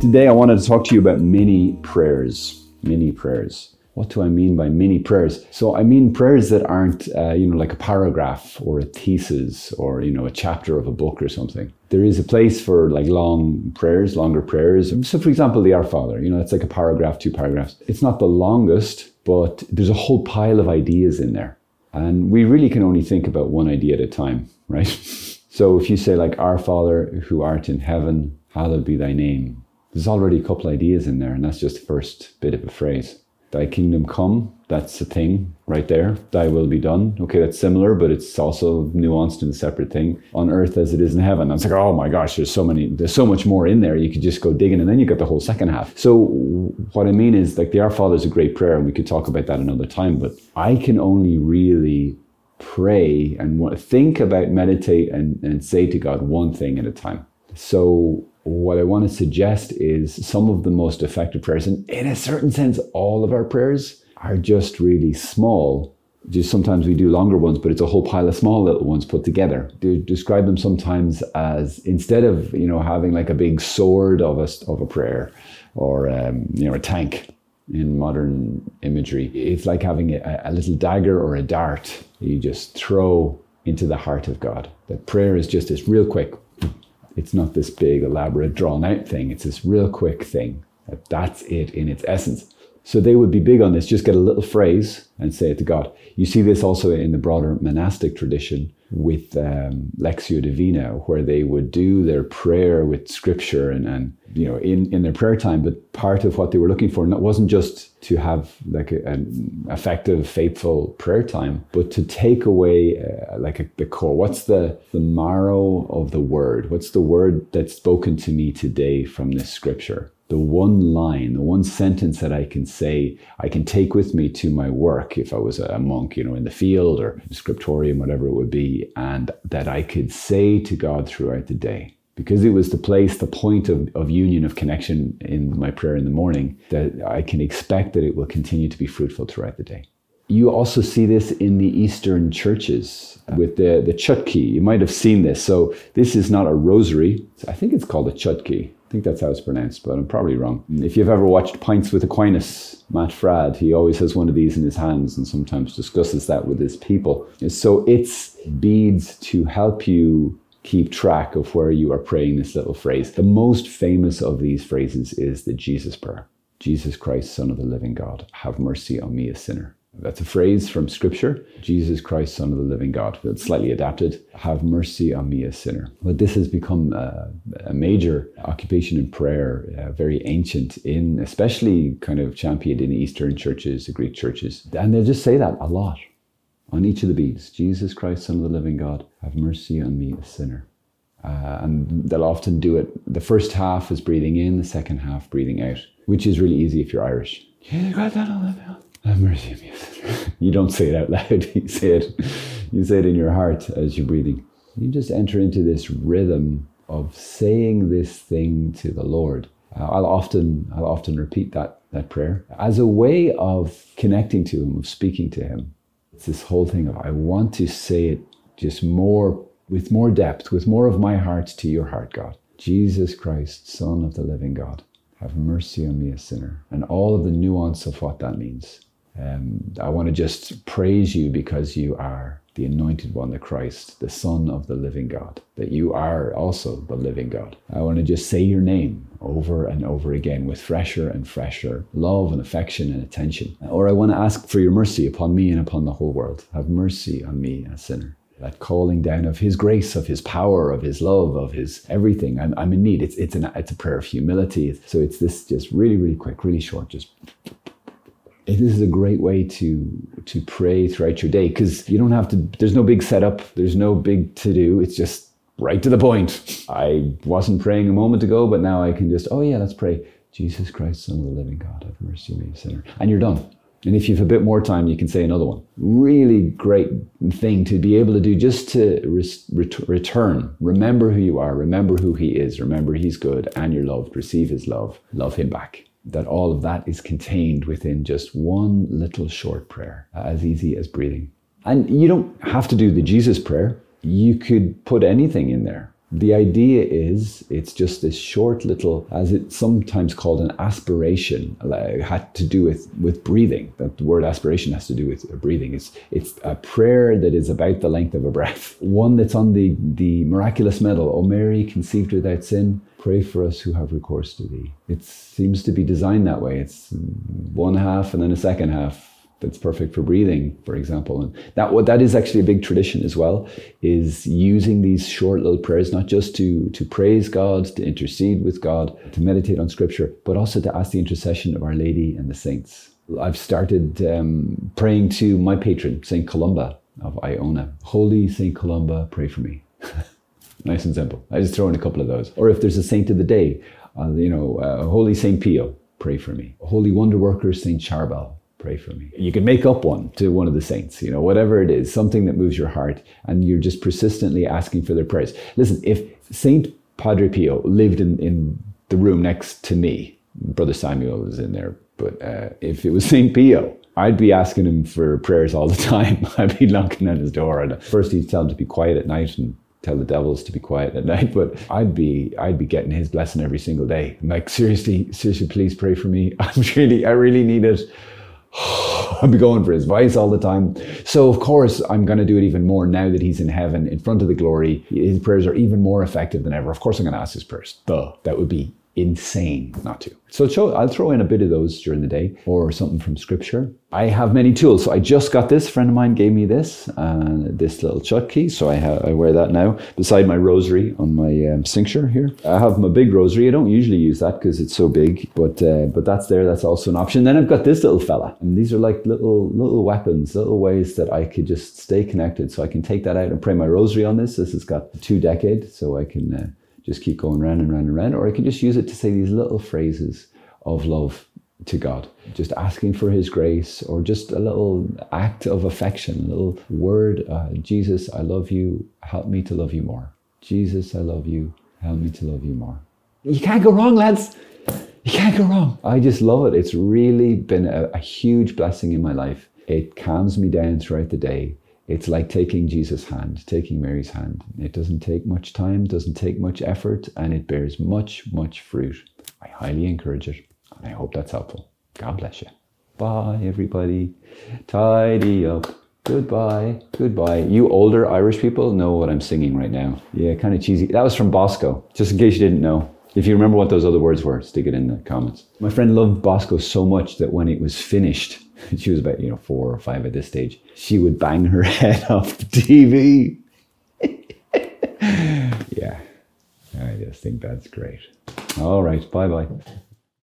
Today, I wanted to talk to you about mini prayers. Mini prayers. What do I mean by mini prayers? So I mean prayers that aren't, uh, you know, like a paragraph or a thesis or you know a chapter of a book or something. There is a place for like long prayers, longer prayers. So, for example, the Our Father. You know, it's like a paragraph, two paragraphs. It's not the longest, but there's a whole pile of ideas in there, and we really can only think about one idea at a time, right? so if you say like Our Father who art in heaven, hallowed be thy name. There's already a couple ideas in there, and that's just the first bit of a phrase. Thy kingdom come, that's a thing right there. Thy will be done. Okay, that's similar, but it's also nuanced and a separate thing. On earth as it is in heaven. I was like, oh my gosh, there's so many, there's so much more in there. You could just go digging, and then you got the whole second half. So what I mean is like the Our Father is a great prayer, and we could talk about that another time, but I can only really pray and think about, meditate, and, and say to God one thing at a time. So what I want to suggest is some of the most effective prayers, and in a certain sense, all of our prayers are just really small. Just sometimes we do longer ones, but it's a whole pile of small little ones put together. To describe them sometimes as instead of you know having like a big sword of a of a prayer, or um, you know a tank in modern imagery, it's like having a, a little dagger or a dart you just throw into the heart of God. That prayer is just this real quick it's not this big, elaborate, drawn out thing. It's this real quick thing. That's it in its essence. So they would be big on this. Just get a little phrase and say it to God. You see this also in the broader monastic tradition with um, Lectio Divina, where they would do their prayer with scripture and, and you know in, in their prayer time. But part of what they were looking for wasn't just to have like a, an effective, faithful prayer time, but to take away uh, like a, the core. What's the the marrow of the word? What's the word that's spoken to me today from this scripture? The one line, the one sentence that I can say, I can take with me to my work if I was a monk, you know, in the field or scriptorium, whatever it would be, and that I could say to God throughout the day. Because it was the place, the point of, of union, of connection in my prayer in the morning, that I can expect that it will continue to be fruitful throughout the day. You also see this in the Eastern churches with the, the chotki. You might have seen this. So this is not a rosary. I think it's called a chotki. I think that's how it's pronounced, but I'm probably wrong. If you've ever watched Pints with Aquinas, Matt Fradd, he always has one of these in his hands and sometimes discusses that with his people. So it's beads to help you keep track of where you are praying this little phrase. The most famous of these phrases is the Jesus prayer. Jesus Christ, Son of the living God, have mercy on me, a sinner. That's a phrase from Scripture. Jesus Christ, Son of the living God. It's slightly adapted. Have mercy on me, a sinner. But this has become a, a major occupation in prayer, uh, very ancient in, especially kind of championed in Eastern churches, the Greek churches. And they just say that a lot on each of the beads. Jesus Christ, Son of the living God, have mercy on me, a sinner. Uh, and they'll often do it. The first half is breathing in, the second half breathing out, which is really easy if you're Irish. Have mercy on me. you don't say it out loud. You say it, you say it in your heart as you're breathing. You just enter into this rhythm of saying this thing to the Lord. Uh, I'll often, I'll often repeat that, that prayer as a way of connecting to Him, of speaking to Him. It's this whole thing of I want to say it just more, with more depth, with more of my heart to your heart, God. Jesus Christ, Son of the living God, have mercy on me, a sinner. And all of the nuance of what that means. Um, I want to just praise you because you are the anointed one, the Christ, the Son of the living God, that you are also the living God. I want to just say your name over and over again with fresher and fresher love and affection and attention. Or I want to ask for your mercy upon me and upon the whole world. Have mercy on me, a sinner. That calling down of His grace, of His power, of His love, of His everything. I'm, I'm in need. It's, it's, an, it's a prayer of humility. So it's this just really, really quick, really short, just this is a great way to to pray throughout your day because you don't have to there's no big setup there's no big to do it's just right to the point. I wasn't praying a moment ago but now i can just oh yeah let's pray. Jesus christ son of the living god have mercy on me sinner. And you're done. And if you have a bit more time you can say another one. Really great thing to be able to do just to ret- return. Remember who you are remember who he is remember he's good and you're loved receive his love love him back that all of that is contained within just one little short prayer, uh, as easy as breathing. And you don't have to do the Jesus prayer. You could put anything in there. The idea is it's just this short little, as it's sometimes called an aspiration, like, had to do with, with breathing. That the word aspiration has to do with breathing. It's, it's a prayer that is about the length of a breath. One that's on the, the miraculous medal, O Mary, conceived without sin, pray for us who have recourse to thee. It seems to be designed that way. It's one half and then a second half that's perfect for breathing, for example. And that what that is actually a big tradition as well, is using these short little prayers not just to to praise God, to intercede with God, to meditate on Scripture, but also to ask the intercession of Our Lady and the saints. I've started um, praying to my patron, Saint Columba of Iona. Holy Saint Columba, pray for me. nice and simple. I just throw in a couple of those. Or if there's a saint of the day, uh, you know, uh, Holy Saint Pio, pray for me. Holy Wonder Worker Saint Charbel, pray for me. You can make up one to one of the saints, you know, whatever it is, something that moves your heart, and you're just persistently asking for their prayers. Listen, if Saint Padre Pio lived in, in the room next to me, Brother Samuel was in there, but uh, if it was Saint Pio, I'd be asking him for prayers all the time. I'd be knocking on his door, and first he'd tell him to be quiet at night and tell the devils to be quiet at night but i'd be i'd be getting his blessing every single day I'm like seriously seriously please pray for me i'm really i really need it I'd be going for his advice all the time. So, of course, I'm going to do it even more now that he's in heaven in front of the glory. His prayers are even more effective than ever. Of course, I'm going to ask his prayers. Duh. That would be insane not to. So I'll throw in a bit of those during the day or something from scripture. I have many tools. So I just got this. A friend of mine gave me this, uh, this little chotki. So I, have, I wear that now beside my rosary on my um, cincture here. I have my big rosary. I don't usually use that because it's so big, but uh, but that's there. That's also an option. Then I've got this little fella, and these are like little little weapons, little ways that I could just stay connected. So I can take that out and pray my rosary on this. This has got two decade, so I can. Uh, just keep going round and round and round, or I can just use it to say these little phrases of love to God, just asking for His grace, or just a little act of affection, a little word uh, Jesus, I love you, help me to love you more. Jesus, I love you, help me to love you more. You can't go wrong, lads. You can't go wrong. I just love it. It's really been a, a huge blessing in my life. It calms me down throughout the day. It's like taking Jesus' hand, taking Mary's hand. It doesn't take much time, doesn't take much effort, and it bears much, much fruit. I highly encourage it, and I hope that's helpful. God bless you. Bye, everybody. Tidy up. Goodbye. Goodbye. You older Irish people know what I'm singing right now. Yeah, kind of cheesy. That was from Bosco, just in case you didn't know. If you remember what those other words were, stick it in the comments. My friend loved Bosco so much that when it was finished, she was about, you know, four or five at this stage, she would bang her head off the TV. yeah, I just think that's great. All right, bye bye.